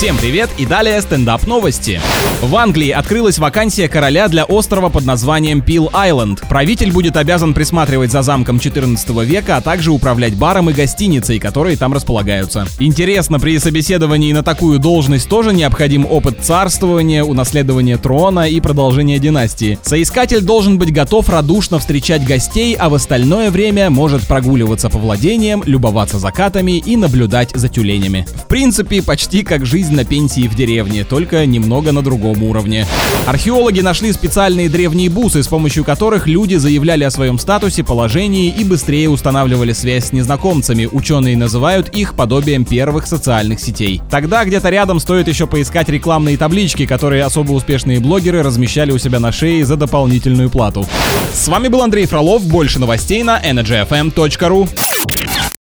Всем привет и далее стендап новости. В Англии открылась вакансия короля для острова под названием Пил Айленд. Правитель будет обязан присматривать за замком 14 века, а также управлять баром и гостиницей, которые там располагаются. Интересно, при собеседовании на такую должность тоже необходим опыт царствования, унаследования трона и продолжения династии. Соискатель должен быть готов радушно встречать гостей, а в остальное время может прогуливаться по владениям, любоваться закатами и наблюдать за тюленями. В принципе, почти как жизнь на пенсии в деревне, только немного на другом уровне. Археологи нашли специальные древние бусы, с помощью которых люди заявляли о своем статусе, положении и быстрее устанавливали связь с незнакомцами. Ученые называют их подобием первых социальных сетей. Тогда где-то рядом стоит еще поискать рекламные таблички, которые особо успешные блогеры размещали у себя на шее за дополнительную плату. С вами был Андрей Фролов. Больше новостей на energyfm.ru.